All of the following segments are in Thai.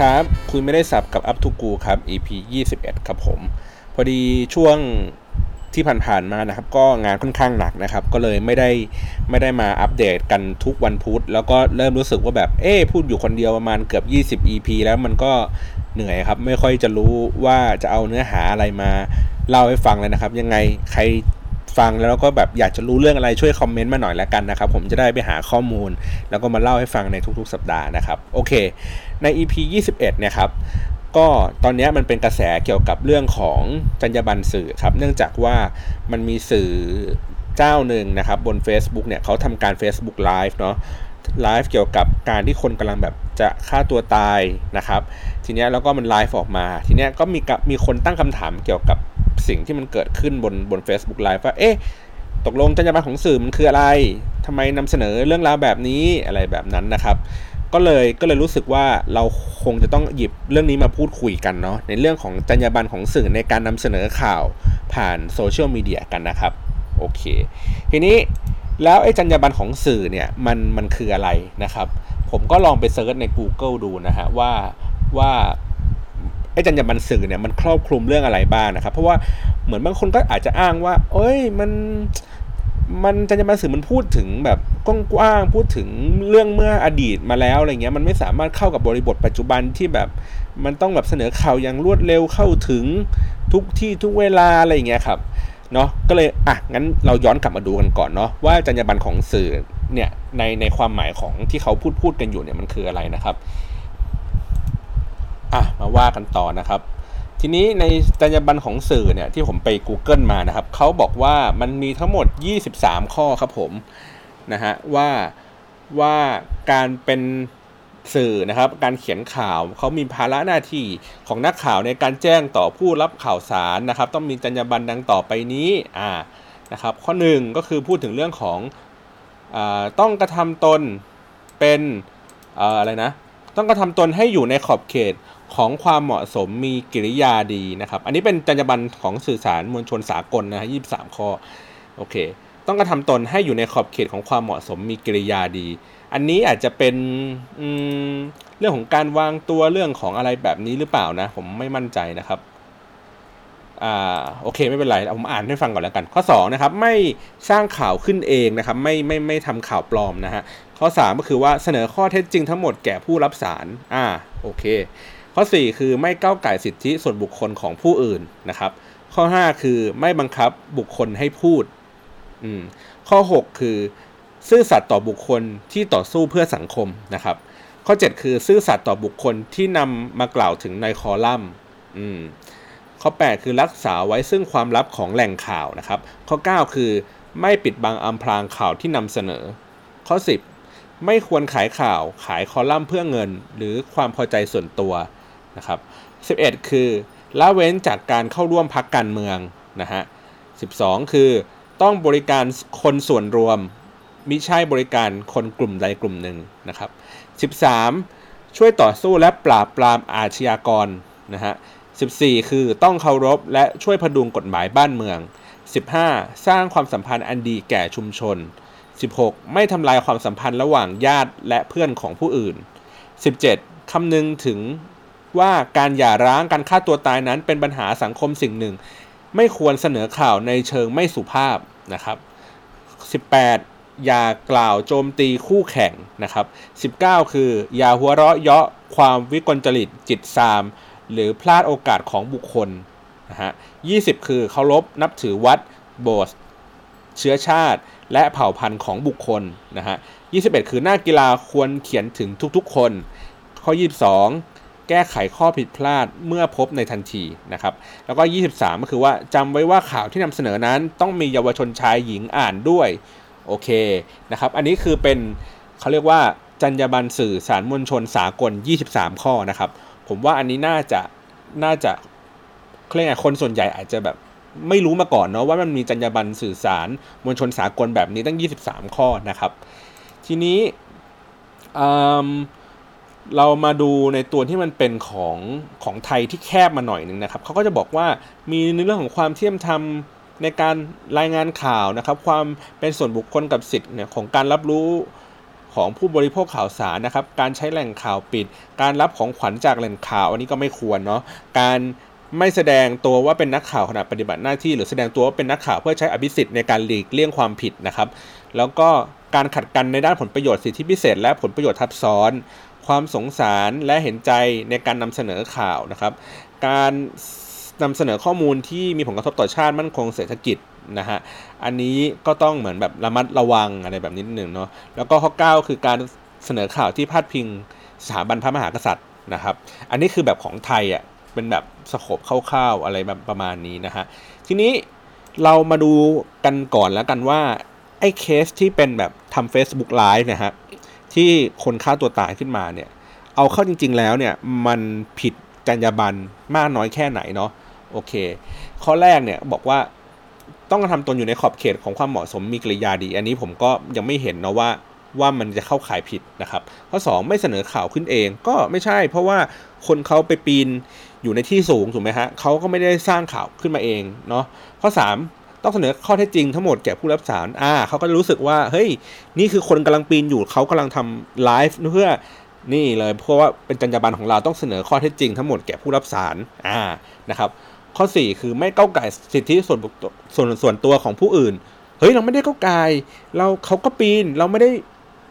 ครับ คุยไม่ได้สับกับอัพทูกูครับ EP 21 ครับผม พอดีช่วงที่ผ่านๆมานะครับ ก็งานค่อนข้างหนักนะครับ ก็เลยไม่ได้ไม่ได้มาอัปเดตกันทุกวันพุธ แล้วก็เริ่มรู้สึกว่าแบบเอ๊พูดอยู่คนเดียวประมาณเกือบ 20 EP แล้วมันก็เหนื่อยครับ ไม่ค่อยจะรู้ว่าจะเอาเนื้อหาอะไรมาเล่าให้ฟังเลยนะครับ ยังไงใคร ฟังแล้วก็แบบอยากจะรู้เรื่องอะไรช่วยคอมเมนต์มาหน่อยแล้วกันนะครับผมจะได้ไปหาข้อมูล แล้วก็มาเล่าให้ฟังในทุกๆ สัปดาห์นะครับโอเค ใน EP 21เนี่ยครับก็ตอนนี้มันเป็นกระแสเกี่ยวกับเรื่องของจรรยาบรรณสื่อครับ เนื่องจากว่ามันมีสื่อเจ้าหนึ่งนะครับบน Facebook เนี่ยเขาทำการ Facebook Live เนาะไลฟ์เกี่ยวกับการที่คนกำลังแบบจะฆ่าตัวตายนะครับ ทีเนี้ยแล้วก็มันไลฟ์ออกมา ทีเนี้ยก็มีกับมีคนตั้งคำถามเกี่ยวกับ สิ่งที่มันเกิดขึ้นบนบน Facebook Live ว่าเอ๊ะตกลงจรรยาบรรณของสื่อมันคืออะไรทำไมนำเสนอเรื่องราวแบบนี้อะไรแบบนั้นนะครับ ก็เลยก็เลยรู้สึกว่าเราคงจะต้องหยิบเรื่องนี้มาพูดคุยกันเนาะในเรื่องของจรรยาบรรณของสื่อในการนำเสนอข่าวผ่านโซเชียลมีเดียกันนะครับโอเค ทีนี้แล้วไอ้จรรยาบรรณของสื่อเนี่ยมันมันคืออะไรนะครับ ผมก็ลองไป search ใน Google ดูนะฮะว่าว่า จรรยาบรรณสื่อเนี่ยมันครอบคลุมเรื่องอะไรบ้างนะครับ เพราะว่าเหมือนบางคนก็อาจจะอ้างว่า เอ้ยมันมันจรรยาบรรณสื่อมันพูดถึงแบบกว้างๆพูดถึงเรื่องเมื่ออดีตมาแล้วอะไรเงี้ยมันไม่สามารถเข้ากับบริบทปัจจุบันที่แบบมันต้องแบบเสนอข่าวอย่างรวดเร็วเข้าถึงทุกที่ทุกเวลาอะไรเงี้ยครับเนาะก็เลยอะงั้นเราย้อนกลับมาดูกันก่อนเนาะว่าจรรยาบรรณของสื่อเนี่ยในในความหมายของที่เขาพูดพูดกันอยู่เนี่ยมันคืออะไรนะครับ อะมาว่ากันต่อนะครับ ทีนี้ในจรรยาบรรณของสื่อเนี่ยที่ผมไป Google มานะครับเขาบอกว่ามันมีทั้งหมด 23 ข้อครับผมนะฮะว่าว่าการเป็นสื่อนะครับการเขียนข่าวเขามีภาระหน้าที่ของนักข่าวในการแจ้งต่อผู้รับข่าวสารนะครับ ต้องมีจรรยาบรรณดังต่อไปนี้อ่านะครับ ข้อหนึ่งก็คือพูดถึงเรื่องของอต้องกระทำตนเป็นอะไรนะต้องกระทำตนให้อยู่ในขอบเขต ของความเหมาะสมมีกิริยาดีนะครับ อันนี้เป็นจรรยาบรรณของสื่อสารมวลชนสากลนะฮะยี่สามข้อโอเค ต้องกระทำตนให้อยู่ในขอบเขตของความเหมาะสมมีกิริยาดี อันนี้อาจจะเป็นเรื่องของการวางตัวเรื่องของอะไรแบบนี้หรือเปล่านะ ผมไม่มั่นใจนะครับอ่าโอเคไม่เป็นไรผมอ่านให้ฟังก่อนแล้วกัน ข้อ2นะครับไม่สร้างข่าวขึ้นเองนะครับ ไม่ไม่ไม่ทำข่าวปลอมนะฮะข้อ 3 ก็คือว่าเสนอข้อเท็จจริงทั้งหมดแก่ผู้รับสารอ่าโอเค ข้อ 4 คือไม่ก้าวไก่สิทธิส่วนบุคคลของผู้อื่นนะครับ ข้อ 5 คือไม่บังคับบุคคลให้พูดอืมข้อ 6 คือ ซื่อสัตย์ต่อบุคคลที่ต่อสู้เพื่อสังคมนะครับ ข้อ 7 คือซื่อสัตย์ต่อบุคคลที่นำมากล่าวถึงในคอลัมน์อืมข้อ 8 คือรักษาไว้ซึ่งความลับของแหล่งข่าวนะครับ ข้อ 9 คือไม่ปิดบังอำพรางข่าวที่นำเสนอ ข้อ 10 ไม่ควรขายข่าวขายคอลัมน์เพื่อเงิน หรือความพอใจส่วนตัว นะครับ11 คือละเว้นจากการเข้าร่วมพักการเมืองนะฮะ12 คือต้องบริการคนส่วนรวมมิใช่บริการคนกลุ่มใดกลุ่มหนึ่งนะครับ13 ช่วยต่อสู้และปราบปรามอาชญากรนะฮะ14 คือต้องเคารพและช่วยพดุงกฎหมายบ้านเมือง 15 สร้างความสัมพันธ์อันดีแก่ชุมชน 16 ไม่ทำลายความสัมพันธ์ระหว่างญาติและเพื่อนของผู้อื่น 17 คำนึงถึง ว่าการหย่าร้างการฆ่าตัวตายนั้นเป็นปัญหาสังคมสิ่งหนึ่ง ไม่ควรเสนอข่าวในเชิงไม่สุภาพนะครับ 18 อย่ากล่าวโจมตีคู่แข่งนะครับ 19 คือ อย่าหัวเราะเยาะความวิกลจริตจิตซาม หรือพลาดโอกาสของบุคคลนะฮะ20 คือเคารพนับถือวัดโบสถ์เชื้อชาติ และเผ่าพันธุ์ของบุคคลนะฮะ21 คือหน้ากีฬาควรเขียนถึงทุกๆคน ข้อ 22 แก้ไขข้อผิดพลาดเมื่อพบในทันทีนะครับ แล้วก็ 23 ก็คือว่าจำไว้ว่าข่าวที่นำเสนอนั้น ต้องมีเยาวชนชายหญิงอ่านด้วยโอเคนะครับ อันนี้คือเป็นเขาเรียกว่าจรรยาบรรณสื่อสารมวลชนสากล 23 ข้อนะครับ ผมว่าอันนี้น่าจะน่าจะเครียกไงคนส่วนใหญ่อาจจะแบบไม่รู้มาก่อนเนาะว่ามันมีจรรยาบรรณสื่อสารมวลชนสากลแบบนี้ตั้ง 23 ข้อนะครับ ทีนี้ เรามาดูในตัวที่มันเป็นของของไทยที่แคบมาหน่อยนึงนะครับเขาก็จะบอกว่ามีในเรื่องของความเที่ยมธรรมในการรายงานข่าวนะครับ ความเป็นส่วนบุคคลกับสิทธิ์เนี่ยของการรับรู้ขของผู้บริโภคข่าวสารนะครับ การใช้แหล่งข่าวปิด การรับของขวัญจากแหล่งข่าว อันนี้ก็ไม่ควรเนาะการไม่แสดงตัวว่าเป็นนักข่าวขณะปฏิบัติหน้าที่ หรือแสดงตัวว่าเป็นนักข่าวเพื่อใช้อภิสิทธิ์ในการหลีกเลี่ยงความผิดนะครับ แล้วก็การขัดกันในด้านผลประโยชน์สิทธิพิเศษ และผลประโยชน์ทับซ้อน ความสงสารและเห็นใจในการนำเสนอข่าวนะครับ การนำเสนอข้อมูลที่มีผลกระทบต่อชาติมั่นคงเศรษฐกิจนะฮะ อันนี้ก็ต้องเหมือนแบบระมัดระวังอะไรแบบนี้นิดหนึ่งเนาะ แล้วก็ข้อ 9 คือการเสนอข่าวที่พาดพิงสถาบันพระมหากษัตริย์นะครับ อันนี้คือแบบของไทยอะ เป็นแบบสโคบคร่าวๆอะไรแบบประมาณนี้นะฮะ ทีนี้เรามาดูกันก่อนแล้วกันว่าไอ้เคสที่เป็นแบบทำ Facebook Live นะฮะ ที่คนฆ่าตัวตายขึ้นมาเนี่ย เอาเข้าจริง ๆ แล้วเนี่ยมันผิดจรรยาบรรณมากน้อยแค่ไหนเนาะโอเค ข้อแรกเนี่ยบอกว่าต้องทำตนอยู่ในขอบเขตของความเหมาะสมมีกริยาดี อันนี้ผมก็ยังไม่เห็นนะว่าว่ามันจะเข้าข่ายผิดนะครับ ข้อ 2 ไม่เสนอข่าวขึ้นเองก็ไม่ใช่ เพราะว่าคนเขาไปปีนอยู่ในที่สูงถูกไหมฮะเขาก็ไม่ได้สร้างข่าวขึ้นมาเองเนาะข้อ 3 ต้องเสนอข้อเท็จจริงทั้งหมดแก่ผู้รับสารอ่าเขาก็รู้สึกว่าเฮ้ยนี่คือคนกำลังปีนอยู่เขากำลังทำไลฟ์เพื่อนี่เลยเพราะว่าเป็นจรรยาบรรณของเราต้องเสนอข้อเท็จจริงทั้งหมดแก่ผู้รับสารอ่านะครับข้อ 4 คือไม่ก้าวไก่สิทธิส่วนส่วนส่วนตัวของผู้อื่น เฮ้ยเราไม่ได้ก้าวไก่เราเขาก็ปีนเราไม่ได้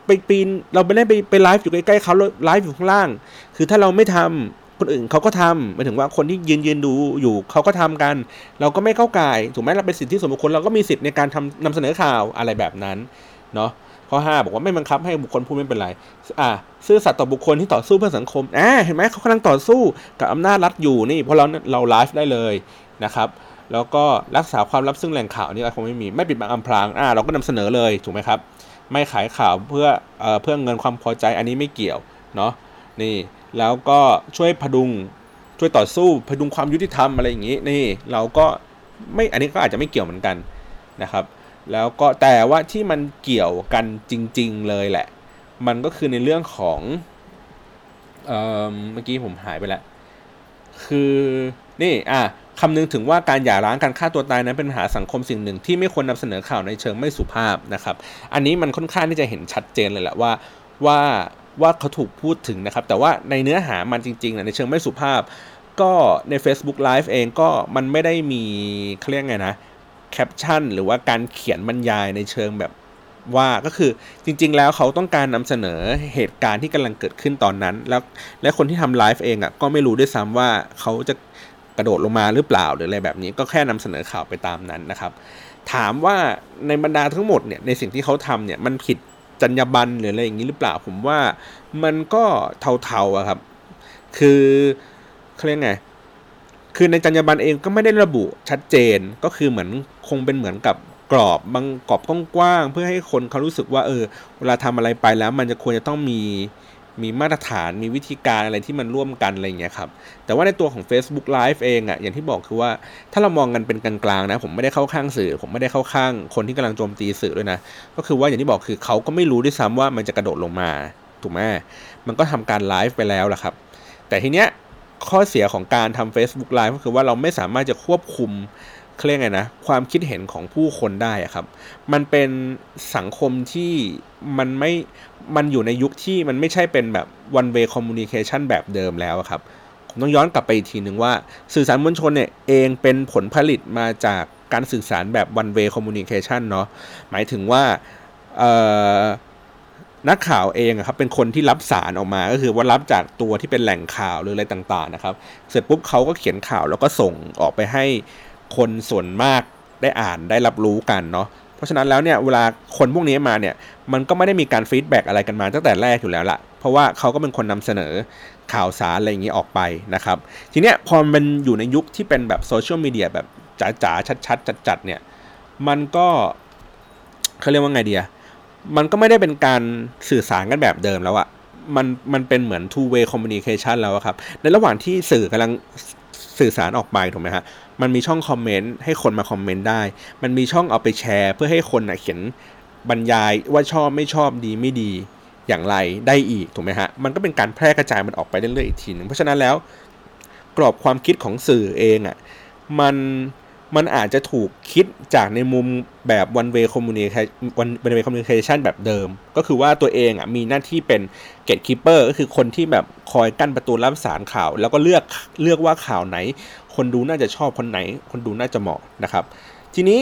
ไปปีนเราไม่ได้ไปไปไลฟ์อยู่ใกล้ๆเขาไลฟ์อยู่ข้างล่าง คือถ้าเราไม่ทำ คนอื่นเขาก็ทำหมายถึงว่าคนที่ยืนยืนดูอยู่เขาก็ทำกัน เราก็ไม่ก้าวไก่ถูกไหมเราเป็นสิทธิส่วนบุคคลเราก็มีสิทธิ์ในการทำนำเสนอข่าวอะไรแบบนั้นเนาะข้อ 5 บอกว่าไม่บังคับให้บุคคลพูดไม่เป็นไร อ่า ซื่อสัตย์ต่อบุคคลที่ต่อสู้เพื่อสังคมอ่าเห็นไหมเขากำลังต่อสู้กับอำนาจรัฐอยู่นี่ เพราะเราเราไลฟ์ได้เลยนะครับ แล้วก็รักษาความลับซึ่งแหล่งข่าวนี่คงไม่มี ไม่ปิดบังอำพราง อ่า เราก็นำเสนอเลยถูกไหมครับ ไม่ขายข่าวเพื่อเอ่อเพื่อเงินความพอใจอันนี้ไม่เกี่ยวเนาะ นี่ แล้วก็ช่วยพดุงช่วยต่อสู้พดุงความยุติธรรมอะไรอย่างนี้นี่เราก็ไม่อันนี้ก็อาจจะไม่เกี่ยวเหมือนกันนะครับ แล้วก็แต่ว่าที่มันเกี่ยวกันจริง ๆเลยแหละ มันก็คือในเรื่องของเเมื่อกี้ผมหายไปแล้วคือนี่อะคำนึงถึงว่าการหย่าร้างการฆ่าตัวตายนั้นเป็นปัญหาสังคมสิ่งหนึ่งที่ไม่ควรนำเสนอข่าวในเชิงไม่สุภาพนะครับ อันนี้มันค่อนข้างที่จะเห็นชัดเจนเลยแหละว่าว่า ว่าเขาถูกพูดถึงนะครับ แต่ว่าในเนื้อหามันจริงๆนะในเชิงไม่สุภาพ ก็ใน Facebook Live เองก็มันไม่ได้มีเขาเรียกไงนะแคปชั่นหรือว่าการเขียนบรรยายในเชิงแบบว่าก็คือจริง ๆ แล้วเขาต้องการนำเสนอเหตุการณ์ที่กำลังเกิดขึ้นตอนนั้น แล้วและคนที่ทำไลฟ์เองอะ่ะก็ไม่รู้ด้วยซ้ำว่าเขาจะกระโดดลงมาหรือเปล่าหรืออะไรแบบนี้ก็แค่นำเสนอข่าวไปตามนั้นนะครับ ถามว่าในบรรดาทั้งหมดเนี่ยในสิ่งที่เขาทำเนี่ยมันผิด จรรยาบรรณหรืออะไรอย่างนี้หรือเปล่าผมว่ามันก็เทาๆอะครับ คือเขาเรียกไงคือในจรรยาบรรณเองก็ไม่ได้ระบุชัดเจนก็คือเหมือนคงเป็นเหมือนกับกรอบบางกรอบกว้างๆเพื่อให้คนเขารู้สึกว่าเออเวลาทำอะไรไปแล้ว มันจะควรจะต้องมี มีมาตรฐานมีวิธีการอะไรที่มันร่วมกันอะไรอย่างเงี้ยครับแต่ว่าในตัวของ Facebook Live เองอะ่ะอย่างที่บอกคือว่าถ้าเรามองกันเป็นกลางๆนะผมไม่ได้เข้าข้างสื่อ ผมไม่ได้เข้าข้างคนที่กำลังโจมตีสื่อด้วยนะก็คือว่าอย่างที่บอกคือเขาก็ไม่รู้ด้วยซ้ำว่ามันจะกระโดดลงมาถูกไหมมันก็ทำการไลฟ์ไปแล้วแหละครับ แต่ทีเนี้ยข้อเสียของการทำ Facebook Live ก็คือว่าเราไม่สามารถจะควบคุม เครียกไงนะความคิดเห็นของผู้คนได้อะครับ มันเป็นสังคมที่มันไม่มันอยู่ในยุคที่มันไม่ใช่เป็นแบบ one way communication แบบเดิมแล้วครับผมต้องย้อนกลับไปอีกทีหนึ่งว่าสื่อสารมวลชนเนี่ยเองเป็นผลผลิตมาจากการสื่อสารแบบ one way communication เนาะหมายถึงว่านักข่าวเองครับเป็นคนที่รับสารออกมา ก็คือว่ารับจากตัวที่เป็นแหล่งข่าวหรืออะไรต่างๆนะครับ เสร็จปุ๊บเขาก็เขียนข่าวแล้วก็ส่งออกไปให้ คนส่วนมากได้อ่านได้รับรู้กันเนาะเพราะฉะนั้นแล้วเนี่ยเวลาคนพวกนี้มาเนี่ยมันก็ไม่ได้มีการฟีดแบ็กอะไรกันมาตั้งแต่แรกอยู่แล้วละเพราะว่าเขาก็เป็นคนนำเสนอข่าวสารอะไรอย่างนี้ออกไปนะครับทีเนี้ยพอมันอยู่ในยุคที่เป็นแบบโซเชียลมีเดียแบบจ๋าๆชัดๆจัดๆเนี่ยมันก็เขาเรียกว่าไงเดียมันก็ไม่ได้เป็นการสื่อสารกันแบบเดิมแล้วอะมันมันเป็นเหมือน two way communication แล้วครับ ในระหว่างที่สื่อกำลังสื่อสารออกไปถูกไหมฮะ มันมีช่องคอมเมนต์ให้คนมาคอมเมนต์ได้ มันมีช่องเอาไปแชร์ เพื่อให้คนเขียนบรรยายว่าชอบไม่ชอบดีไม่ดีอย่างไรได้อีกถูกไหมฮะ มันก็เป็นการแพร่กระจายมันออกไปเรื่อยๆอีกทีนึงเพราะฉะนั้นแล้ว กรอบความคิดของสื่อเองอะ่ะมันมันอาจจะถูกคิดจากในมุมแบบ one way communication one way communication แบบเดิม ก็คือว่าตัวเองอะมีหน้าที่เป็น gatekeeper ก็คือคนที่แบบคอยกั้นประตูรับสารข่าว แล้วก็เลือกเลือกว่าข่าวไหน คนดูน่าจะชอบคนไหน คนดูน่าจะเหมาะนะครับ ทีนี้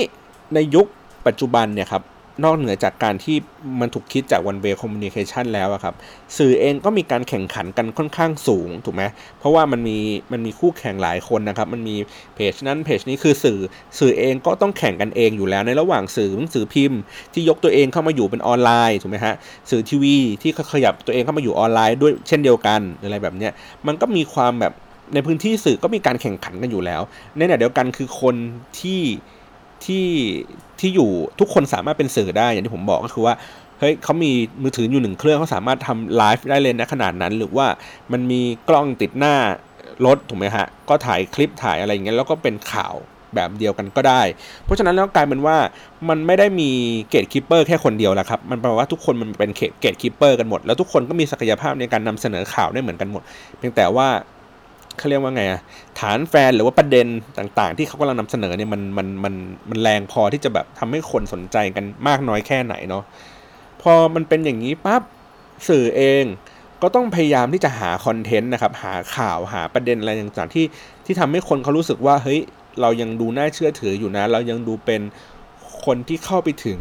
ในยุคปัจจุบันเนี่ยครับนอกเหนือจากการที่มันถูกคิดจาก one way communication แล้วครับ สื่อเองก็มีการแข่งขันกันค่อนข้างสูงถูกไหมเพราะว่ามันมีมันมีคู่แข่งหลายคนนะครับ มันมีเพจนั้นเพจนี้คือสื่อสื่อเองก็ต้องแข่งกันเองอยู่แล้วในระหว่างสื่อหนังสือพิมพ์ ที่ยกตัวเองเข้ามาอยู่เป็นออนไลน์ถูกไหมฮะสื่อทีวีที่ขยับตัวเองเข้ามาอยู่ออนไลน์ด้วยเช่นเดียวกันอะไรแบบเนี้ยมันก็มีความแบบ ในพื้นที่สื่อก็มีการแข่งขันกันอยู่แล้ว ในขณะเดียวกันคือคนที่ที่ที่อยู่ทุกคนสามารถเป็นสื่อได้อย่างที่ผมบอกก็คือว่าเฮ้ยเขามีมือถืออยู่หนึ่งเครื่องเขาสามารถทำไลฟ์ได้เลยนะขนาดนั้น หรือว่ามันมีกล้องติดหน้ารถถูกไหมฮะก็ถ่ายคลิปถ่ายอะไรอย่างเงี้ยแล้วก็เป็นข่าวแบบเดียวกันก็ได้ เพราะฉะนั้นแล้วกลายเป็นว่ามันไม่ได้มี gatekeeper แค่คนเดียวแล้วครับ มันแปลว่าทุกคนมันเป็น gatekeeper กันหมด แล้วทุกคนก็มีศักยภาพในการนำเสนอข่าวได้เหมือนกันหมด เพียงแต่ว่า เขาเรียกว่าไงอะฐานแฟนหรือว่าประเด็นต่างๆ ที่เขากำลังนำเสนอเนี่ยมันมันมันมันแรงพอที่จะแบบทำให้คนสนใจกันมากน้อยแค่ไหนเนาะพอมันเป็นอย่างนี้ปั๊บสื่อเองก็ต้องพยายามที่จะหาคอนเทนต์นะครับ หาข่าวหาประเด็นอะไรต่างๆที่ที่ทำให้คนเขารู้สึกว่าเฮ้ยเรายังดูน่าเชื่อถืออยู่นะ เรายังดูเป็นคนที่เข้าไปถึง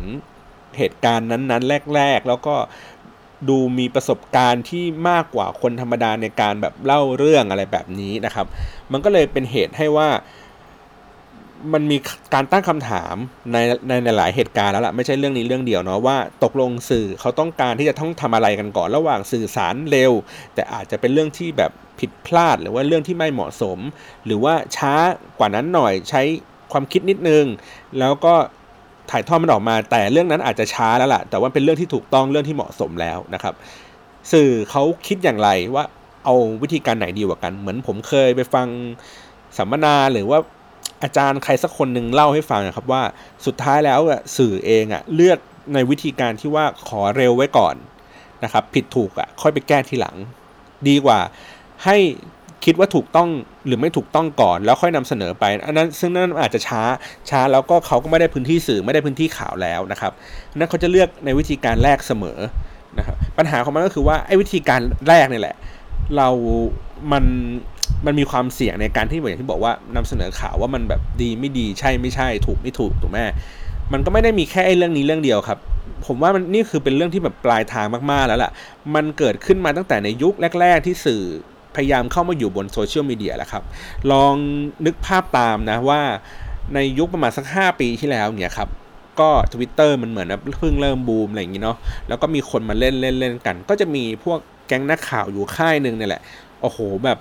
เหตุการณ์นั้นๆ แรก ๆ แล้วก็ ดูมีประสบการณ์ที่มากกว่าคนธรรมดาในการแบบเล่าเรื่องอะไรแบบนี้นะครับ มันก็เลยเป็นเหตุให้ว่ามันมีการตั้งคำถามในในในหลายเหตุการณ์แล้วล่ะไม่ใช่เรื่องนี้เรื่องเดียวเนาะว่าตกลงสื่อเขาต้องการที่จะต้องทำอะไรกันก่อนระหว่างสื่อสารเร็ว แต่อาจจะเป็นเรื่องที่แบบผิดพลาด หรือว่าเรื่องที่ไม่เหมาะสม หรือว่าช้ากว่านั้นหน่อยใช้ความคิดนิดนึง แล้วก็ ถ่ายทอดมันออกมา แต่เรื่องนั้นอาจจะช้าแล้วล่ะ แต่ว่าเป็นเรื่องที่ถูกต้องเรื่องที่เหมาะสมแล้วนะครับ สื่อเขาคิดอย่างไรว่าเอาวิธีการไหนดีกว่ากัน เหมือนผมเคยไปฟังสัมมนาหรือว่าอาจารย์ใครสักคนหนึ่งเล่าให้ฟังนะครับว่าสุดท้ายแล้วสื่อเองอะเลือกในวิธีการที่ว่าขอเร็วไว้ก่อนนะครับ ผิดถูกอะค่อยไปแก้ทีหลัง ดีกว่าให้ คิดว่าถูกต้องหรือไม่ถูกต้องก่อนแล้วค่อยนำเสนอไป อันนั้นซึ่งนั่นอาจจะช้าช้าแล้วก็เขาก็ไม่ได้พื้นที่สื่อไม่ได้พื้นที่ข่าวแล้วนะครับนั้นเขาจะเลือกในวิธีการแรกเสมอนะครับปัญหาของมันก็คือว่าไอ้วิธีการแรกนี่แหละ เรามันมันมีความเสี่ยงในการที่อย่างที่บอกว่านำเสนอข่าวว่ามันแบบดีไม่ดีใช่ไม่ใช่ ถูกไม่ถูกถูกไหมมันก็ไม่ได้มีแค่เรื่องนี้เรื่องเดียวครับ ผมว่ามันนี่คือเป็นเรื่องที่แบบปลายทางมากๆแล้วล่ะ มันเกิดขึ้นมาตั้งแต่ในยุคแรก ๆ ที่สื่อ พยายามเข้ามาอยู่บนโซเชียลมีเดียแหละครับ ลองนึกภาพตามนะว่าในยุคประมาณสัก 5 ปีที่แล้วเนี่ยครับก็ Twitter มันเหมือนเพิ่งเริ่มบูมอะไรอย่างนี้เนาะแล้วก็มีคนมาเล่นเล่นเล่นกัน ก็จะมีพวกแก๊งนักข่าวอยู่ค่ายหนึ่งเนี่ยแหละ โอ้โหแบบ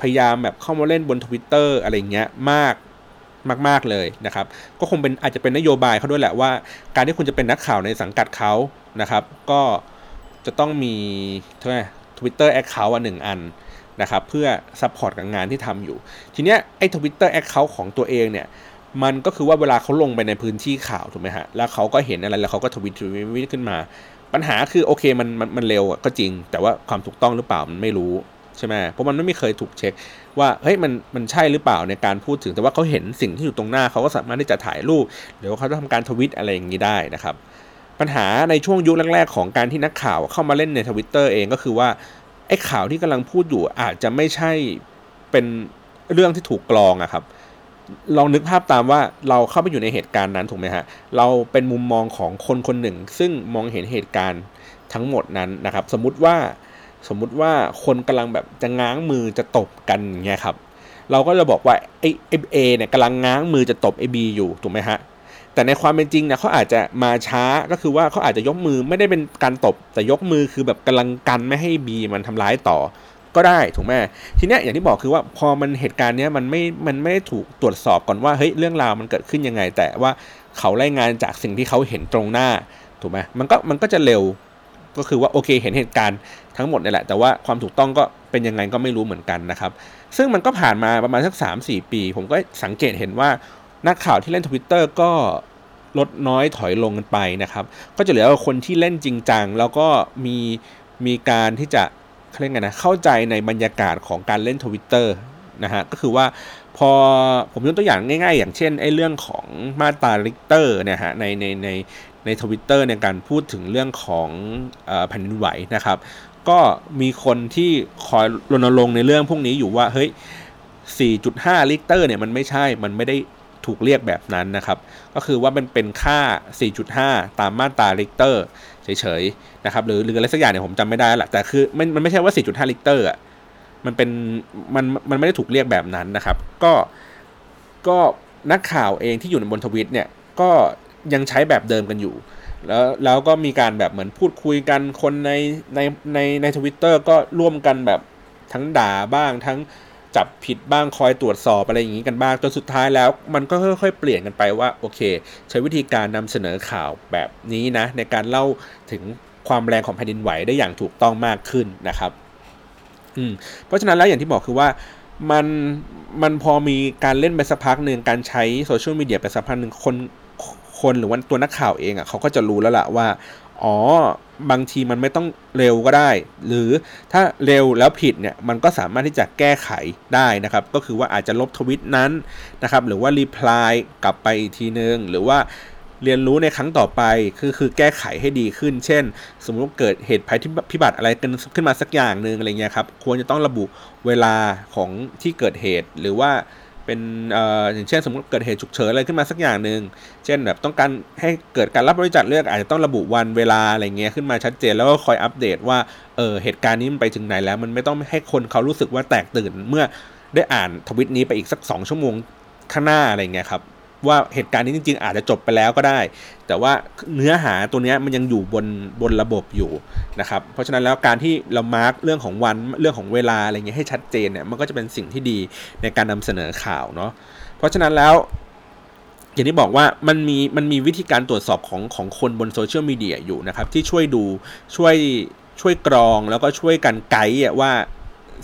พยายามแบบเข้ามาเล่นบน Twitter อะไรเงี้ยมากมากๆเลยนะครับ ก็คงเป็นอาจจะเป็นนโยบายเขาด้วยแหละว่า การที่คุณจะเป็นนักข่าวในสังกัดเขานะครับ ก็จะต้องมีเท่าไหร่ Twitter account อันหนึ่งอัน นะครับเพื่อ support กับงานที่ทำอยู่ ทีเนี้ยไอ้ Twitter account ของตัวเองเนี่ยมันก็คือว่าเวลาเขาลงไปในพื้นที่ข่าวถูกไหมฮะแล้วเขาก็เห็นอะไรแล้วเขาก็ tweet tweet ขึ้นมา ปัญหาคือโอเคมันมันมันเร็วก็จริง แต่ว่าความถูกต้องหรือเปล่ามันไม่รู้ใช่ไหมเพราะมันไม่เคยถูกเช็คว่าเฮ้ยมันมันใช่หรือเปล่าในการพูดถึงแต่ว่าเขาเห็นสิ่งที่อยู่ตรงหน้าเขาก็สามารถที่จะถ่ายรูปหรือว่าเขาจะทำการทวิตอะไรอย่างนี้ได้นะครับปัญหาในช่วงยุคแรกๆ ของการที่นักข่าวเข้ามาเล่นในทวิตเตอร์เองก็คือว่า ไอ้ข่าวที่กำลังพูดอยู่อาจจะไม่ใช่เป็นเรื่องที่ถูกกรองอะครับ ลองนึกภาพตามว่าเราเข้าไปอยู่ในเหตุการณ์นั้นถูกไหมฮะ เราเป็นมุมมองของคนคนหนึ่ง ซึ่งมองเห็นเหตุการณ์ทั้งหมดนั้นนะครับ สมมุติว่าสมมุติว่าคนกำลังแบบจะง้างมือจะตบกันเงี้ยครับ เราก็จะบอกว่าไอ้เอเนี่ยกำลังง้างมือจะตบไอ้บีอยู่ถูกไหมฮะ แต่ในความเป็นจริงเนี่ยเขาอาจจะมาช้าก็คือว่าเขาอาจจะยกมือไม่ได้เป็นการตบ แต่ยกมือคือแบบกำลังกันไม่ให้บีมันทำร้ายต่อ ก็ได้ถูกไหมทีเนี้ยอย่างที่บอกคือว่าพอมันเหตุการณ์เนี้ยมันไม่มันไม่ถูกตรวจสอบก่อนว่าเฮ้ยเรื่องราวมันเกิดขึ้นยังไง แต่ว่าเขารายงานจากสิ่งที่เขาเห็นตรงหน้าถูกไหมมันก็มันก็จะเร็วก็คือว่าโอเคเห็นเหตุการณ์ทั้งหมดนี่แหละ แต่ว่าความถูกต้องก็เป็นยังไงก็ไม่รู้เหมือนกันนะครับ ซึ่งมันก็ผ่านมาประมาณสัก3-4 ปี ผมก็สังเกตเห็นว่า นักข่าวที่เล่นทวิตเตอร์ก็ลดน้อยถอยลงกันไปนะครับ ก็จะเหลือคนที่เล่นจริงจังแล้วก็มีมีการที่จะเขาเรียกไงนะเข้าใจในบรรยากาศของการเล่นทวิตเตอร์นะฮะก็คือว่าพอผมยกตัวอย่างง่าย ๆ อย่างเช่นไอ้เรื่องของมาตราริกเตอร์เนี่ยฮะในในในในทวิตเตอร์ในการพูดถึงเรื่องของแผ่นดินไหวนะครับ ก็มีคนที่คอยรณรงค์ในเรื่องพวกนี้อยู่ว่าเฮ้ย 4.5 ริกเตอร์เนี่ยมันไม่ใช่มันไม่ได้ ถูกเรียกแบบนั้นนะครับ ก็คือว่ามันเป็นค่า 4.5 ตามมาตราริกเตอร์เฉยๆนะครับหรือหรืออะไรสักอย่างเนี่ยผมจำไม่ได้แหละแต่คือมันมันไม่ใช่ว่า 4.5 ริกเตอร์อะมันเป็นมันมันไม่ได้ถูกเรียกแบบนั้นนะครับ ก็ก็นักข่าวเองที่อยู่ในบนทวิตเนี่ยก็ยังใช้แบบเดิมกันอยู่ แล้วแล้วก็มีการแบบเหมือนพูดคุยกันคนในในในในทวิตเตอร์ก็ร่วมกันแบบทั้งด่าบ้างทั้ง จับผิดบ้างคอยตรวจสอบอะไรอย่างนี้กันบ้างจนสุดท้ายแล้ว มันก็ค่อยๆเปลี่ยนกันไปว่าโอเค ใช้วิธีการนำเสนอข่าวแบบนี้นะ ในการเล่าถึงความแรงของแผ่นดินไหวได้อย่างถูกต้องมากขึ้นนะครับอืมเพราะฉะนั้นแล้วอย่างที่บอกคือว่ามันมันพอมีการเล่นไปสักพักหนึ่งการใช้โซเชียลมีเดียไปสักพักหนึ่งคนคนหรือว่าตัวนักข่าวเองอะ่ะเขาก็จะรู้แล้วล่ะว่า อ๋อบางทีมันไม่ต้องเร็วก็ได้ หรือถ้าเร็วแล้วผิดเนี่ยมันก็สามารถที่จะแก้ไขได้นะครับ ก็คือว่าอาจจะลบทวิตนั้นนะครับ หรือว่ารีプライกลับไปอีกทีนึง หรือว่าเรียนรู้ในครั้งต่อไปคือคือแก้ไขให้ดีขึ้น เช่น สมมติเกิดเหตุภัยพิบัติอะไรกันขึ้นมาสักอย่างหนึ่งอะไรเงี้ยครับควรจะต้องระบุเวลาของที่เกิดเหตุหรือว่า เป็นเอ่ออย่างเช่นสมมติเกิดเหตุฉุกเฉินอะไรขึ้นมาสักอย่างหนึ่งเช่นแบบต้องการให้เกิดการรับบริจาคเลือดอาจจะต้องระบุวันเวลาอะไรเงี้ยขึ้นมาชัดเจนแล้วก็คอยอัปเดตว่าเออเหตุการณ์นี้มันไปถึงไหนแล้ว มันไม่ต้องให้คนเขารู้สึกว่าแตกตื่นเมื่อได้อ่านทวิตนี้ไปอีกสักสองชั่วโมงข้างหน้าอะไรเงี้ยครับ ว่าเหตุการณ์นี้จริง ๆ อาจจะจบไปแล้วก็ได้ แต่ว่าเนื้อหาตัวนี้มันยังอยู่บนบนระบบอยู่นะครับเพราะฉะนั้นแล้วการที่เรามาร์กเรื่องของวันเรื่องของเวลาอะไรเงี้ยให้ชัดเจนเนี่ยมันก็จะเป็นสิ่งที่ดีในการนำเสนอข่าวเนาะเพราะฉะนั้นแล้วอย่างที่บอกว่ามันมีมันมีวิธีการตรวจสอบของของคนบนโซเชียลมีเดียอยู่นะครับที่ช่วยดูช่วยช่วยกรองแล้วก็ช่วยกันไกด์ว่า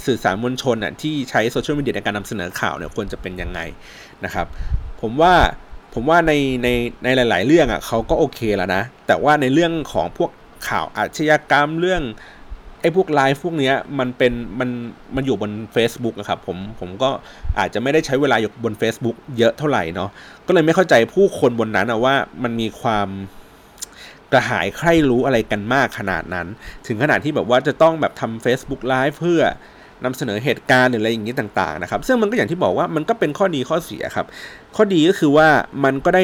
สื่อสารมวลชนอะที่ใช้โซเชียลมีเดียในการนำเสนอข่าวเนี่ยควรจะเป็นยังไงนะครับ ผมว่าผมว่าในในในหลาย ๆ เรื่องอะเขาก็โอเคแล้วนะ แต่ว่าในเรื่องของพวกข่าวอาชญากรรมเรื่องไอ้พวกไลฟ์พวกเนี้ยมันเป็นมันมันอยู่บน Facebook นะครับผมผมก็อาจจะไม่ได้ใช้เวลาอยู่บน Facebook เยอะเท่าไหร่เนาะก็เลยไม่เข้าใจผู้คนบนนั้นอะว่ามันมีความกระหายใคร่รู้อะไรกันมากขนาดนั้น ถึงขนาดที่แบบว่าจะต้องแบบทำ Facebook Live เพื่อ นำเสนอเหตุการณ์หรืออะไรอย่างนี้ต่างๆนะครับ ซึ่งมันก็อย่างที่บอกว่ามันก็เป็นข้อดีข้อเสียครับ ข้อดีก็คือว่ามันก็ได้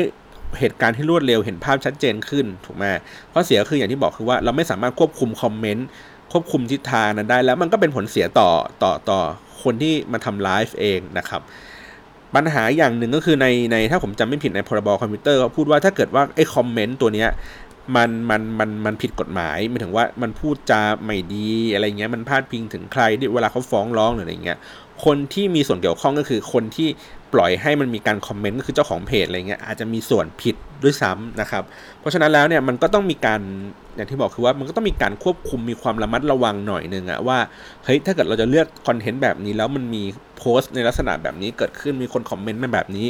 เหตุการณ์ที่รวดเร็วเห็นภาพชัดเจนขึ้นถูกไหมข้อเสียคืออย่างที่บอกคือว่าเราไม่สามารถควบคุมคอมเมนต์ควบคุมทิศทางนั้นได้ แล้วมันก็เป็นผลเสียต่อต่อต่อคนที่มาทำไลฟ์เองนะครับปัญหาอย่างหนึ่งก็คือในในถ้าผมจำไม่ผิดในพรบคอมพิวเตอร์เขาพูดว่าถ้าเกิดว่าไอ้คอมเมนต์ตัวเนี้ย มันมันมันมันผิดกฎหมายหมายถึงว่ามันพูดจาไม่ดีอะไรเงี้ยมันพาดพิงถึงใครที่เวลาเขาฟ้องร้องหรืออะไรเงี้ย คนที่มีส่วนเกี่ยวข้องก็คือคนที่ปล่อยให้มันมีการคอมเมนต์ก็คือเจ้าของเพจอะไรเงี้ยอาจจะมีส่วนผิดด้วยซ้ำนะครับ เพราะฉะนั้นแล้วเนี่ยมันก็ต้องมีการอย่างที่บอกคือว่ามันก็ต้องมีการควบคุมมีความระมัดระวังหน่อยนึงอะว่าเฮ้ยถ้าเกิดเราจะเลือก content แบบนี้แล้วมันมีโพสต์ในลักษณะแบบนี้เกิดขึ้นมีคนคอมเมนต์มาแบบนี้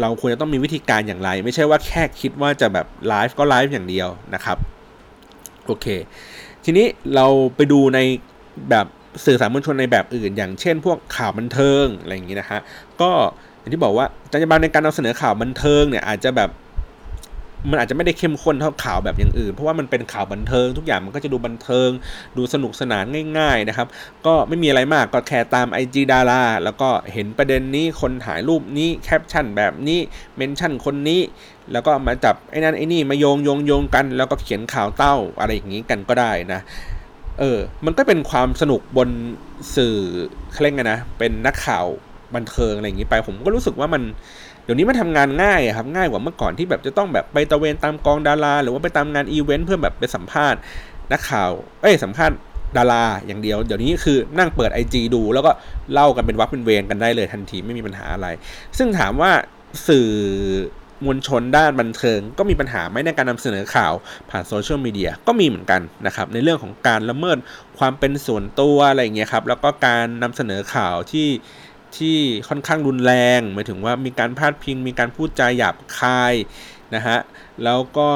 เราควรจะต้องมีวิธีการอย่างไร ไม่ใช่ว่าแค่คิดว่าจะแบบไลฟ์ก็ไลฟ์อย่างเดียวนะครับโอเค ทีนี้เราไปดูในแบบ สื่อสารมวลชนในแบบอื่น อย่างเช่น พวกข่าวบันเทิงอะไรอย่างนี้นะฮะก็อย่างที่บอกว่าจรรยาบรรณในการนำเสนอข่าวบันเทิงเนี่ยอาจจะแบบมันอาจจะไม่ได้เข้มข้นเท่าข่าวแบบอย่างอื่น เพราะว่ามันเป็นข่าวบันเทิง ทุกอย่างมันก็จะดูบันเทิง ดูสนุกสนานง่าย ๆนะครับ ก็ไม่มีอะไรมากก็แค่ตาม IG ดาราแล้วก็เห็นประเด็นนี้คนถ่ายรูปนี้แคปชั่นแบบนี้ mention คนนี้ แล้วก็มาจับไอ้นั่นไอ้นี่มาโยงโยงโยงกัน แล้วก็เขียนข่าวเต้าอะไรอย่างนี้กันก็ได้นะ เออ มันก็เป็นความสนุกบนสื่อเคร่งนะ เป็นนักข่าวบันเทิงอะไรอย่างนี้ไป ผมก็รู้สึกว่ามัน เดี๋ยวนี้มันทำงานง่ายครับ ง่ายกว่าเมื่อก่อนที่แบบจะต้องแบบไปตระเวนตามกองดารา หรือว่าไปตามงานอีเวนต์เพื่อแบบไปสัมภาษณ์นักข่าว เอ้ยสัมภาษณ์ดาราอย่างเดียว เดี๋ยวนี้คือนั่งเปิด IG ดู แล้วก็เล่ากันเป็นวรรคเป็นเวรกันได้เลยทันทีไม่มีปัญหาอะไร ซึ่งถามว่าสื่อ มวลชนด้านบันเทิง ก็มีปัญหาไหมในการนำเสนอข่าวผ่านโซเชียลมีเดียก็มีเหมือนกันนะครับในเรื่องของการละเมิดความเป็นส่วนตัวอะไรอย่างเงี้ยครับแล้วก็การนำเสนอข่าวที่ที่ค่อนข้างรุนแรงหมายถึงว่ามีการพาดพิง มีการพูดจาหยาบคายนะฮะแล้วก็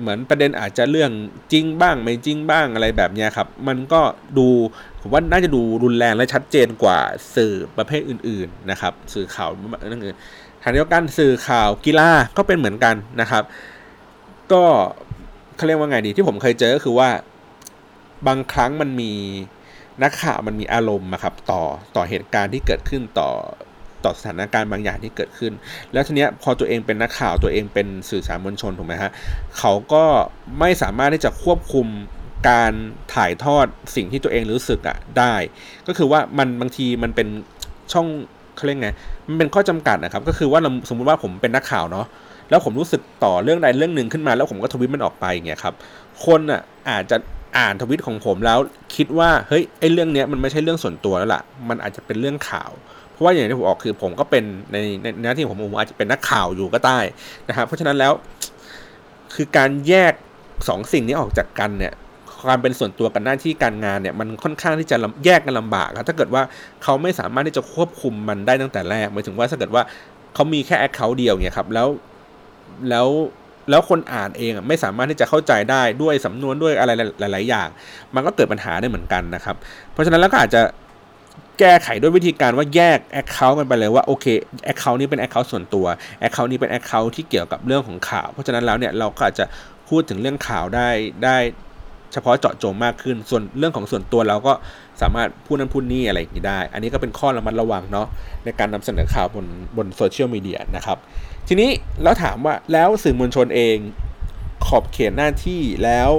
เหมือนประเด็นอาจจะเรื่องจริงบ้างไม่จริงบ้างอะไรแบบนี้ครับ มันก็ดูผมว่าน่าจะดูรุนแรงและชัดเจนกว่าสื่อประเภทอื่น ๆนะครับ สื่อข่าวเรื่องอื่น ทางเดียวกันสื่อข่าวกีฬาก็เป็นเหมือนกันนะครับ ก็เขาเรียกว่าไงดีที่ผมเคยเจอก็คือว่าบางครั้งมันมีนักข่าวมันมีอารมณ์นะครับต่อต่อเหตุการณ์ที่เกิดขึ้นต่อต่อสถานการณ์บางอย่างที่เกิดขึ้น แล้วทีเนี้ยพอตัวเองเป็นนักข่าวตัวเองเป็นสื่อสารมวลชนถูกไหมฮะเขาก็ไม่สามารถที่จะควบคุมการถ่ายทอดสิ่งที่ตัวเองรู้สึกอะได้ ก็คือว่ามันบางทีมันเป็นช่อง เขาเรียกไงมันเป็นข้อจำกัดนะครับก็คือว่าสมมุติว่าผมเป็นนักข่าวเนาะแล้วผมรู้สึกต่อเรื่องใดเรื่องหนึ่งขึ้นมา แล้วผมก็ทวิตมันออกไปอย่างเงี้ยครับคนอะอาจจะอ่านทวิตของผมแล้วคิดว่าเฮ้ยไอ้เรื่องเนี้ยมันไม่ใช่เรื่องส่วนตัวแล้วล่ะ มันอาจจะเป็นเรื่องข่าวเพราะว่าอย่างที่ผมออกคือผมก็เป็นในในหน้าที่ผมผมอาจจะเป็นนักข่าวอยู่ก็ได้นะครับเพราะฉะนั้นแล้ว คือการแยกสองสิ่งนี้ออกจากกันเนี่ย ความเป็นส่วนตัวกับหน้าที่การงานเนี่ยมันค่อนข้างที่จะแยกกันลำบากครับถ้าเกิดว่าเขาไม่สามารถที่จะควบคุมมันได้ตั้งแต่แรกหมายถึงว่าถ้าเกิดว่าเขามีแค่แอคเคาท์เดียวเนี่ยครับแล้วแล้วแล้วคนอ่านเองไม่สามารถที่จะเข้าใจได้ด้วยสำนวนด้วยอะไรหลาย ๆ อย่าง มันก็เกิดปัญหาได้เหมือนกันนะครับ เพราะฉะนั้นแล้วก็อาจจะแก้ไขด้วยวิธีการว่าแยก Account กันไปเลยว่าโอเค Account นี้เป็น Account ส่วนตัว Account นี้เป็น Account ที่เกี่ยวกับเรื่องของข่าว เพราะฉะนั้นแล้วเนี่ยเราก็อาจจะพูดถึงเรื่องข่าวได้ได้ เฉพาะเจาะจงมากขึ้น ส่วนเรื่องของส่วนตัวเราก็สามารถพูดนั้นพูดนี่อะไรอย่างนี้ได้ อันนี้ก็เป็นข้อระมัดระวังเนาะในการนำเสนอข่าวบนบนโซเชียลมีเดียนะครับ ทีนี้แล้วถามว่าแล้วสื่อมวลชนเองขอบเขตหน้าที่แล้ว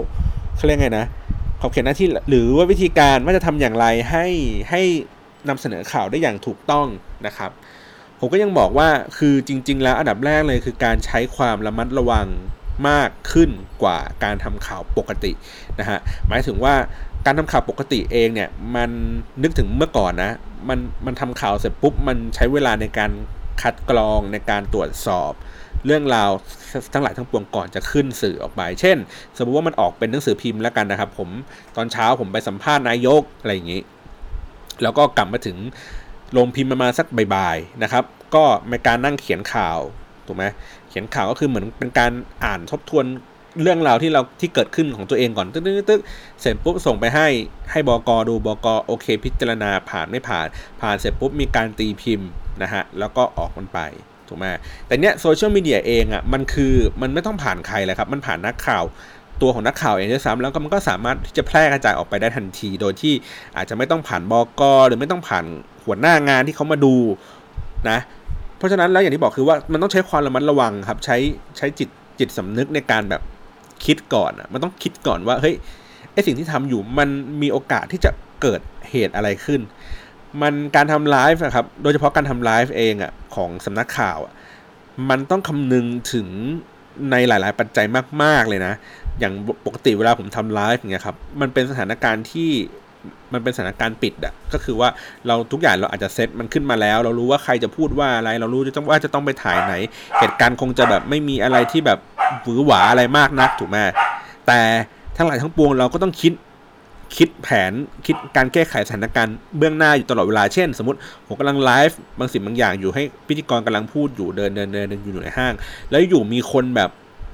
เขาเรียกไงนะขอบเขตหน้าที่หรือว่าวิธีการว่าจะทำอย่างไรให้ให้นำเสนอข่าวได้อย่างถูกต้องนะครับ ผมก็ยังบอกว่าคือจริง ๆ แล้วอันดับแรกเลยคือการใช้ความระมัดระวัง มากขึ้นกว่าการทำข่าวปกตินะฮะหมายถึงว่าการทำข่าวปกติเองเนี่ยมันนึกถึงเมื่อก่อนนะมันมันทำข่าวเสร็จปุ๊บมันใช้เวลาในการคัดกรองในการตรวจสอบ เรื่องราวทั้งหลายทั้งปวงก่อนจะขึ้นสื่อออกไป เช่น สมมติว่ามันออกเป็นหนังสือพิมพ์แล้วกันนะครับ ผมตอนเช้าผมไปสัมภาษณ์นายกอะไรอย่างนี้ แล้วก็กลับมาถึงลงพิมพ์มาสักบ่ายๆนะครับ ก็มีการนั่งเขียนข่าวถูกไหม ขียนข่าวก็คือเหมือนเป็นการอ่านทบทวนเรื่องราวที่เราที่เกิดขึ้นของตัวเองก่อนตึ๊กตึ๊กเสร็จปุ๊บส่งไปให้ให้บกดูบกโอเค พิจารณาผ่านไม่ผ่าน ผ่านเสร็จปุ๊บมีการตีพิมพ์นะฮะแล้วก็ออกมันไปถูกไหมแต่เนี้ยโซเชียลมีเดียเองอะ่ะมันคือมันไม่ต้องผ่านใครเลยครับมันผ่านนักข่าวตัวของนักข่าวเองด้วยซ้ำแล้วก็มันก็สามารถที่จะแพร่กระจายออกไปได้ทันที โดยที่อาจจะไม่ต้องผ่านบกหรือไม่ต้องผ่านหัวหน้างานที่เขามาดูนะ เพราะฉะนั้นแล้วอย่างที่บอกคือว่ามันต้องใช้ความระมัดระวังครับ ใช้ใช้จิตจิตสำนึกในการแบบคิดก่อนอะมันต้องคิดก่อนว่าเฮ้ยไอสิ่งที่ทำอยู่มันมีโอกาสที่จะเกิดเหตุอะไรขึ้น มันการทำไลฟ์นะครับ โดยเฉพาะการทำไลฟ์เองอะของสำนักข่าวอะมันต้องคำนึงถึงในหลาย ๆ ปัจจัยมาก ๆ เลยนะ อย่างปกติเวลาผมทำไลฟ์อย่างเงี้ยครับ มันเป็นสถานการณ์ที่ มันเป็นสถานการณ์ปิดอะก็คือว่าเราทุกอย่างเราอาจจะเซตมันขึ้นมาแล้ว เรารู้ว่าใครจะพูดว่าอะไร เรารู้จะต้องว่าจะต้องไปถ่ายไหน เหตุการณ์คงจะแบบไม่มีอะไรที่แบบหวือหวาอะไรมากนักถูกไหมแต่ทั้งหลายทั้งปวงเราก็ต้องคิดคิดแผนคิดการแก้ไขสถานการณ์เบื้องหน้าอยู่ตลอดเวลาเช่น สมมติผมกำลังไลฟ์บางสิ่งบางอย่างอยู่ให้พิธีกรกำลังพูดอยู่เดินเดินเดินอยู่ในห้าง แล้วอยู่มีคนแบบ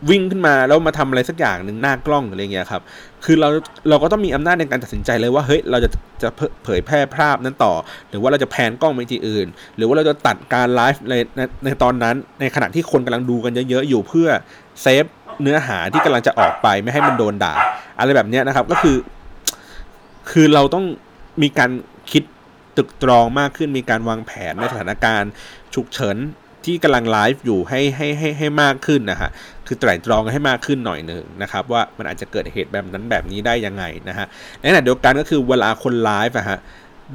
วิ่งขึ้นมาแล้วมาทำอะไรสักอย่างหนึ่งหน้ากล้องอะไรเงี้ยครับ คือเราเราก็ต้องมีอำนาจในการตัดสินใจเลยว่าเฮ้ยเราจะจะเผยแพร่ภาพนั้นต่อ หรือว่าเราจะแพนกล้องไปที่อื่น หรือว่าเราจะตัดการไลฟ์ในในตอนนั้น ในขณะที่คนกำลังดูกันเยอะๆอยู่เพื่อเซฟเนื้อหาที่กำลังจะออกไปไม่ให้มันโดนด่า อะไรแบบเนี้ยนะครับก็คือ คือเราต้องมีการคิดตึกตรองมากขึ้นมีการวางแผนในสถานการณ์ฉุกเฉิน ที่กำลังไลฟ์อยู่ให้ให้ให้ให้มากขึ้นนะฮะคือไตร่ตรองให้มากขึ้นหน่อยหนึ่งนะครับว่ามันอาจจะเกิดเหตุแบบนั้นแบบนี้ได้ยังไงนะฮะในขณะเดียวกันก็คือเวลาคนไลฟ์อะฮะ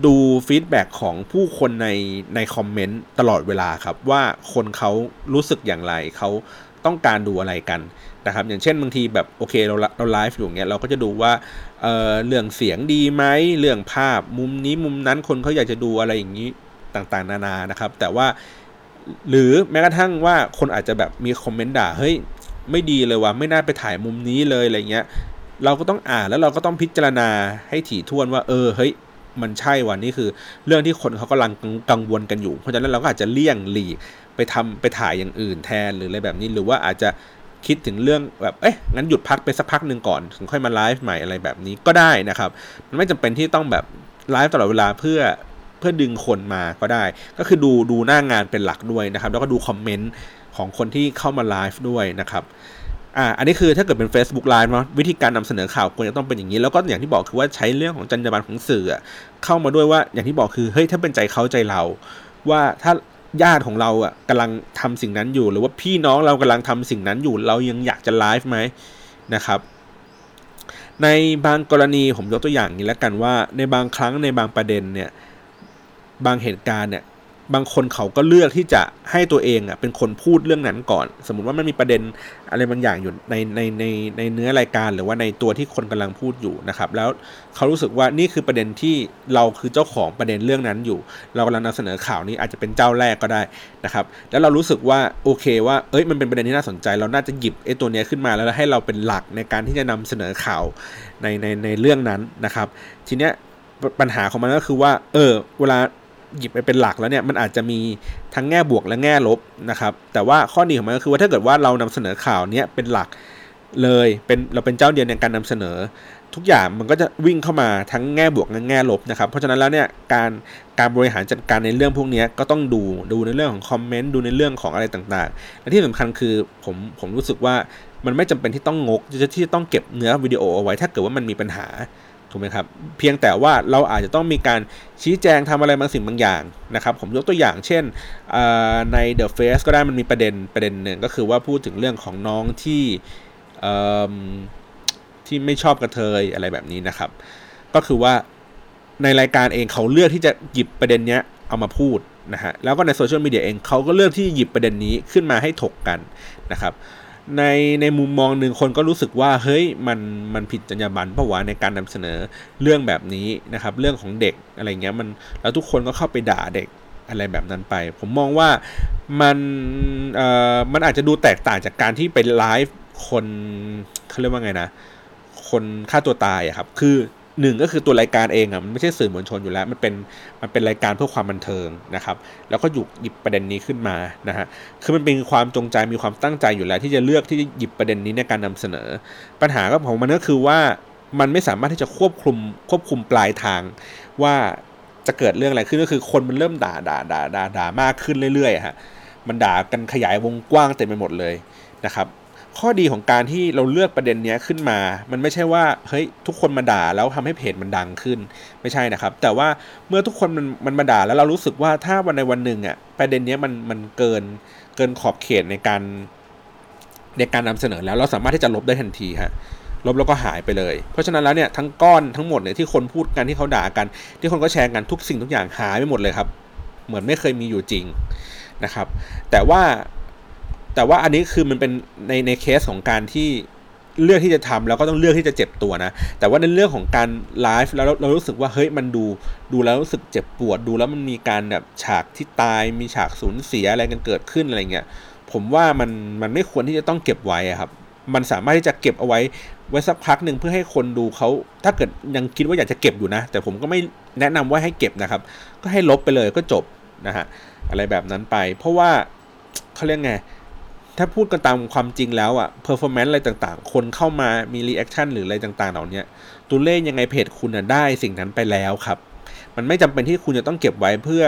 ดู feedback ของผู้คนในในคอมเมนต์ตลอดเวลาครับว่าคนเขารู้สึกอย่างไรเขาต้องการดูอะไรกันนะครับอย่างเช่นบางทีแบบโอเคเราเราไลฟ์อยู่เงี้ยเราก็จะดูว่าเออเรื่องเสียงดีไหมเรื่องภาพมุมนี้มุมนั้นคนเขาอยากจะดูอะไรอย่างนี้ต่างๆ นานานะครับ แต่ว่า หรือแม้กระทั่งว่าคนอาจจะแบบมีคอมเมนต์ด่าเฮ้ยไม่ดีเลยว่ะไม่น่าไปถ่ายมุมนี้เลยอะไรเงี้ย เราก็ต้องอ่านแล้วเราก็ต้องพิจารณาให้ถี่ถ้วนว่า เออเฮ้ยมันใช่ว่ะนี่คือ เรื่องที่คนเขากำลังกังวลกันอยู่ เพราะฉะนั้นเราก็อาจจะเลี่ยงหลีกไปทำไปถ่ายอย่างอื่นแทนหรืออะไรแบบนี้หรือว่าอาจจะคิดถึงเรื่องแบบ เอ๊ะ งั้นหยุดพักไปสักพักหนึ่งก่อน ถึงค่อยมาไลฟ์ใหม่อะไรแบบนี้ก็ได้นะครับ มันไม่จำเป็นที่ต้องแบบไลฟ์ตลอดเวลาเพื่อ เพื่อดึงคนมาก็ได้ ก็คือดูดูหน้างานเป็นหลักด้วยนะครับ แล้วก็ดูคอมเมนต์ของคนที่เข้ามาไลฟ์ด้วยนะครับอ่าอันนี้คือถ้าเกิดเป็น Facebook Live เนาะวิธีการนำเสนอข่าวควรจะต้องเป็นอย่างนี้ แล้วก็อย่างที่บอกคือว่าใช้เรื่องของจรรยาบรรณของสื่อเข้ามาด้วยว่าอย่างที่บอกคือเฮ้ยถ้าเป็นใจเขาใจเรา ว่าถ้าญาติของเราอะกำลังทำสิ่งนั้นอยู่ หรือว่าพี่น้องเรากำลังทำสิ่งนั้นอยู่ เรายังอยากจะไลฟ์ไหมนะครับในบางกรณีผมยกตัวอย่างนี้แล้วกันว่า ในบางครั้งในบางประเด็นเนี่ย บางเหตุการณ์เนี่ยบางคนเขาก็เลือกที่จะให้ตัวเองอะเป็นคนพูดเรื่องนั้นก่อน สมมุติว่ามันมีประเด็นอะไรบางอย่างอยู่ในในในในเนื้อรายการหรือว่าในตัวที่คนกำลังพูดอยู่นะครับ แล้วเขารู้สึกว่านี่คือประเด็นที่เราคือเจ้าของประเด็นเรื่องนั้นอยู่ เรากำลังนำเสนอข่าวนี้อาจจะเป็นเจ้าแรกก็ได้นะครับ แล้วเรารู้สึกว่าโอเคว่าเอ้ยมันเป็นประเด็นที่น่าสนใจ เราน่าจะหยิบไอ้ตัวนี้ขึ้นมาแล้วให้เราเป็นหลักในการที่จะนำเสนอข่าวในในในเรื่องนั้นนะครับ ทีเนี้ยปัญหาของมันก็คือว่า เออ เวลา หยิบไปเป็นหลักแล้วเนี่ยมันอาจจะมีทั้งแง่บวกและแง่ลบนะครับ แต่ว่าข้อดีของมันก็คือว่าถ้าเกิดว่าเรานำเสนอข่าวเนี้ยเป็นหลักเลยเป็นเราเป็นเจ้าเดียวในการนำเสนอ ทุกอย่างมันก็จะวิ่งเข้ามาทั้งแง่บวกและแง่ลบนะครับเพราะฉะนั้นแล้วเนี่ยการการบริหารจัดการในเรื่องพวกนี้ก็ต้องดูดูในเรื่องของคอมเมนต์ดูในเรื่องของอะไรต่างๆ และที่สำคัญคือผมผมรู้สึกว่ามันไม่จำเป็นที่ต้องงกที่จะต้องเก็บเนื้อวิดีโอเอาไว้ถ้าเกิดว่ามันมีปัญหา ถูกไหมครับเพียงแต่ว่าเราอาจจะต้องมีการชี้แจงทำอะไรบางสิ่งบางอย่างนะครับ ผมยกตัวอย่างเช่นใน The Face ก็ได้มันมีประเด็นประเด็นหนึ่งก็คือว่าพูดถึงเรื่องของน้องที่ที่ไม่ชอบกระเทยอะไรแบบนี้นะครับ ก็คือว่าในรายการเองเขาเลือกที่จะหยิบประเด็นเนี้ยเอามาพูดนะฮะแล้วก็ในโซเชียลมีเดียเองเขาก็เลือกที่หยิบประเด็นนี้ขึ้นมาให้ถกกันนะครับ ในในมุมมองหนึ่งคนก็รู้สึกว่าเฮ้ยมันมันผิดจรรยาบรรณเพราะว่าในการนำเสนอเรื่องแบบนี้นะครับ เรื่องของเด็กอะไรเงี้ยมันแล้วทุกคนก็เข้าไปด่าเด็กอะไรแบบนั้นไป ผมมองว่ามันเอ่อมันอาจจะดูแตกต่างจากการที่ไปไลฟ์คนเขาเรียกว่าไงนะ คนฆ่าตัวตายอะครับ คือ หนึ่งก็คือตัวรายการเองอะมันไม่ใช่สื่อมวลชนอยู่แล้ว มันเป็นมันเป็นรายการเพื่อความบันเทิงนะครับ แล้วก็หยุหยิบประเด็นนี้ขึ้นมานะฮะคือมันเป็นความจงใจมีความตั้งใจอยู่แล้ว ที่จะเลือกที่จะหยิบประเด็นนี้ในการนำเสนอ ปัญหาก็ของมันก็คือว่ามันไม่สามารถที่จะควบคุมควบคุมปลายทางว่าจะเกิดเรื่องอะไรขึ้นก็คือคนมันเริ่มด่าด่าด่าด่าด่ามากขึ้นเรื่อยๆฮะมันด่ากันขยายวงกว้างเต็มไปหมดเลยนะครับ ข้อดีของการที่เราเลือกประเด็นนี้ขึ้นมา มันไม่ใช่ว่าเฮ้ยทุกคนมาด่าแล้วทำให้เพจมันดังขึ้น ไม่ใช่นะครับ แต่ว่าเมื่อทุกคนมันมันมาด่าแล้วเรารู้สึกว่าถ้าวันในวันหนึ่งอะประเด็นนี้มันมันเกินเกินขอบเขตในการในการนำเสนอแล้วเราสามารถที่จะลบได้ทันทีฮะลบแล้วก็หายไปเลย เพราะฉะนั้นแล้วเนี่ยทั้งก้อนทั้งหมดเนี่ยที่คนพูดกันที่เขาด่ากัน ที่คนก็แชร์กันทุกสิ่งทุกอย่างหายไปหมดเลยครับ เหมือนไม่เคยมีอยู่จริงนะครับ แต่ว่า แต่ว่าอันนี้คือมันเป็นในในเคสของการที่เลือกที่จะทำแล้วก็ต้องเลือกที่จะเจ็บตัวนะ แต่ว่าในเรื่องของการไลฟ์แล้วเรารู้สึกว่าเฮ้ยมันดูดูแล้วรู้สึกเจ็บปวดดูแล้วมันมีการแบบฉากที่ตายมีฉากสูญเสียอะไรกันเกิดขึ้นอะไรเงี้ยผมว่ามันมันไม่ควรที่จะต้องเก็บไว้ครับ มันสามารถที่จะเก็บเอาไว้ไว้สักพักหนึ่งเพื่อให้คนดูเขาถ้าเกิดยังคิดว่าอยากจะเก็บอยู่นะ แต่ผมก็ไม่แนะนำว่าให้เก็บนะครับ ก็ให้ลบไปเลยก็จบนะฮะอะไรแบบนั้นไป เพราะว่าเขาเรียกไง ถ้าพูดกันตามความจริงแล้วอะ performance อะไรต่างๆ คนเข้ามามี reaction หรืออะไรต่างๆ เหล่านี้ตัวเลขยังไงเพจคุณได้สิ่งนั้นไปแล้วครับ มันไม่จำเป็นที่คุณจะต้องเก็บไว้เพื่อ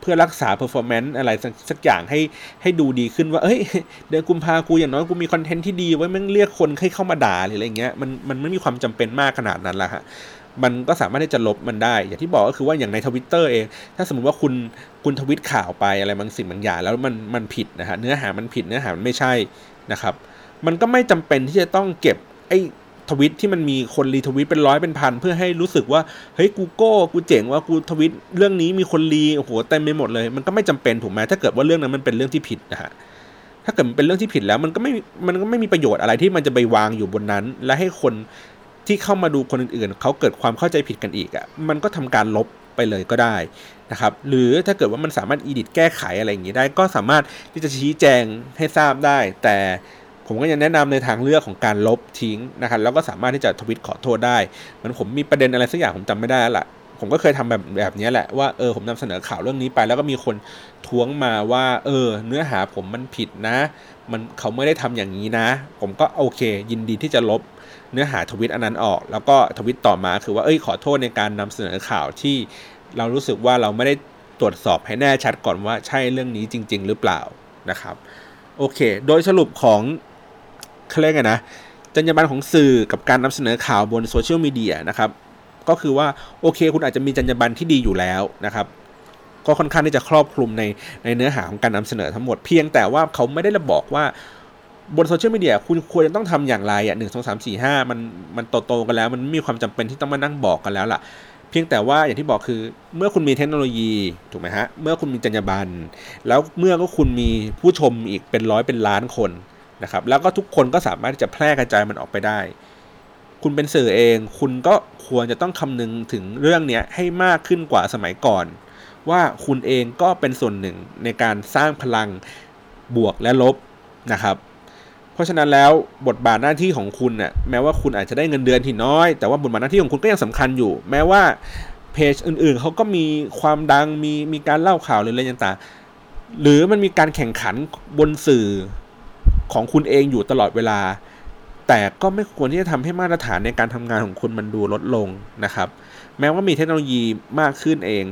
เพื่อรักษา performance อะไรสักอย่างให้ให้ดูดีขึ้นว่าเฮ้ย เดือนกุมภากูอย่างน้อยกูมี content ที่ดีไว้แม่งเรียกคนให้เข้ามาด่าหรืออะไรเงี้ยมันมันไม่มีความจำเป็นมากขนาดนั้นละฮะ มันก็สามารถที่จะลบมันได้ อย่างที่บอกก็คือว่าอย่างในทวิตเตอร์เอง ถ้าสมมติว่าคุณคุณทวิตข่าวไปอะไรบางสิ่งบางอย่างแล้วมันมันผิดนะฮะเนื้อหามันผิดเนื้อหามันไม่ใช่นะครับ มันก็ไม่จำเป็นที่จะต้องเก็บไอ้ทวิตที่มันมีคน retweet เป็นร้อยเป็นพันเพื่อให้รู้สึกว่าเฮ้ยกูโก้กูเจ๋งว่ากูทวิตเรื่องนี้มีคน re โอ้โหเต็มไปหมดเลย มันก็ไม่จำเป็นถูกไหมถ้าเกิดว่าเรื่องนั้นมันเป็นเรื่องที่ผิดนะฮะถ้าเกิดมันเป็นเรื่องที่ผิดแล้วมันก็ไม่มันก็ไม่มีประโยชน์อะไรที่มันจะไปวางอยู่บนนั้น และให้คน ที่เข้ามาดูคนอื่นๆ เขาเกิดความเข้าใจผิดกันอีกอะ่ะมันก็ทำการลบไปเลยก็ได้นะครับหรือถ้าเกิดว่ามันสามารถอีดิทแก้ไขอะไรอย่างนี้ได้ ก็สามารถที่จะชี้แจงให้ทราบได้ แต่ผมก็ยังแนะนำในทางเลือกของการลบทิ้งนะครับแล้วก็สามารถที่จะทวิตขอโทษได้มันผมมีประเด็นอะไรสักอย่างผมจำไม่ได้ละผมก็เคยทำแบบแบบนี้แหละว่าเออผมนำเสนอข่าวเรื่องนี้ไป แล้วก็มีคนท้วงมาว่าเออเนื้อหาผมมันผิดนะ มันเขาไม่ได้ทำอย่างนี้นะ ผมก็โอเค ยินดีที่จะลบ เนื้อหาทวิตอันนั้นออก แล้วก็ทวิตต่อมาคือว่าเอ้ยขอโทษในการนำเสนอข่าวที่เรารู้สึกว่าเราไม่ได้ตรวจสอบให้แน่ชัดก่อนว่าใช่เรื่องนี้จริง ๆ หรือเปล่านะครับโอเค โดยสรุปของเขาเรียกไงนะจรรยาบรรณของสื่อกับการนำเสนอข่าวบนโซเชียลมีเดียนะครับก็คือว่าโอเค คุณอาจจะมีจรรยาบรรณที่ดีอยู่แล้วนะครับก็ค่อนข้างที่จะครอบคลุมในในเนื้อหาของการนำเสนอทั้งหมดเพียงแต่ว่าเขาไม่ได้ระบอกว่า บนโซเชียลมีเดียคุณควรจะต้องทำอย่างไรอะหนึ่งสองสามสี่ห้ามันมันโตๆกันแล้ว มันมีความจำเป็นที่ต้องมานั่งบอกกันแล้วล่ะ เพียงแต่ว่าอย่างที่บอกคือ เมื่อคุณมีเทคโนโลยีถูกไหมฮะ เมื่อคุณมีจรรยาบรรณแล้วเมื่อก็คุณมีผู้ชมอีกเป็นร้อยเป็นล้านคนนะครับ แล้วก็ทุกคนก็สามารถจะแพร่กระจายมันออกไปได้ คุณเป็นสื่อเอง คุณก็ควรจะต้องคำนึงถึงเรื่องนี้ให้มากขึ้นกว่าสมัยก่อน ว่าคุณเองก็เป็นส่วนหนึ่งในการสร้างพลังบวกและลบนะครับ เพราะฉะนั้นแล้วบทบาทหน้าที่ของคุณเน่ยแม้ว่าคุณอาจจะได้เงินเดือนที่น้อย แต่ว่าบทบาทหน้าที่ของคุณก็ยังสำคัญอยู่ แม้ว่าเพจอื่นๆเขาก็มีความดังมีมีการเล่าข่าวหรืออะไรต่างๆหรือมันมีการแข่งขันบนสื่อของคุณเองอยู่ตลอดเวลา แต่ก็ไม่ควรที่จะทำให้มาตรฐานในการทำงานของคุณมันดูลดลงนะครับ แม้ว่ามีเทคโนโลยีมากขึ้นเอง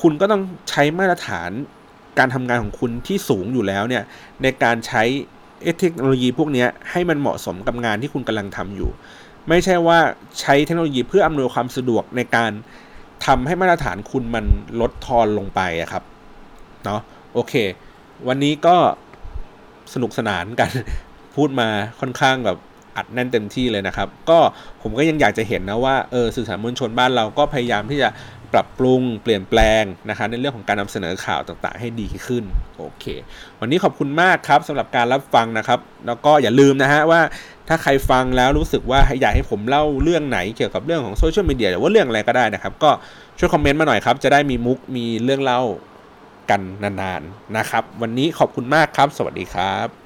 คุณก็ต้องใช้มาตรฐานการทำงานของคุณที่สูงอยู่แล้วเนี่ยในการใช้ เทคโนโลยีพวกนี้ให้มันเหมาะสมกับงานที่คุณกำลังทำอยู่ ไม่ใช่ว่าใช้เทคโนโลยีเพื่ออำนวยความสะดวกในการทำให้มาตรฐานคุณมันลดทอนลงไปครับเนาะโอเค วันนี้ก็สนุกสนานกันพูดมาค่อนข้างแบบอัดแน่นเต็มที่เลยนะครับ ก็ผมก็ยังอยากจะเห็นนะว่าเออสื่อสารมวลชนบ้านเราก็พยายามที่จะ ปรับปรุงเปลี่ยนแปลงนะคะในเรื่องของการนำเสนอข่าวต่างๆ ให้ดีขึ้นโอเค วันนี้ขอบคุณมากครับสำหรับการรับฟังนะครับ แล้วก็อย่าลืมนะฮะว่าถ้าใครฟังแล้วรู้สึกว่าอยากให้ผมเล่าเรื่องไหนเกี่ยวกับเรื่องของโซเชียลมีเดียหรือว่าเรื่องอะไรก็ได้นะครับ ก็ช่วยคอมเมนต์มาหน่อยครับ จะได้มีมุกมีเรื่องเล่ากันนานๆนะครับ วันนี้ขอบคุณมากครับ สวัสดีครับ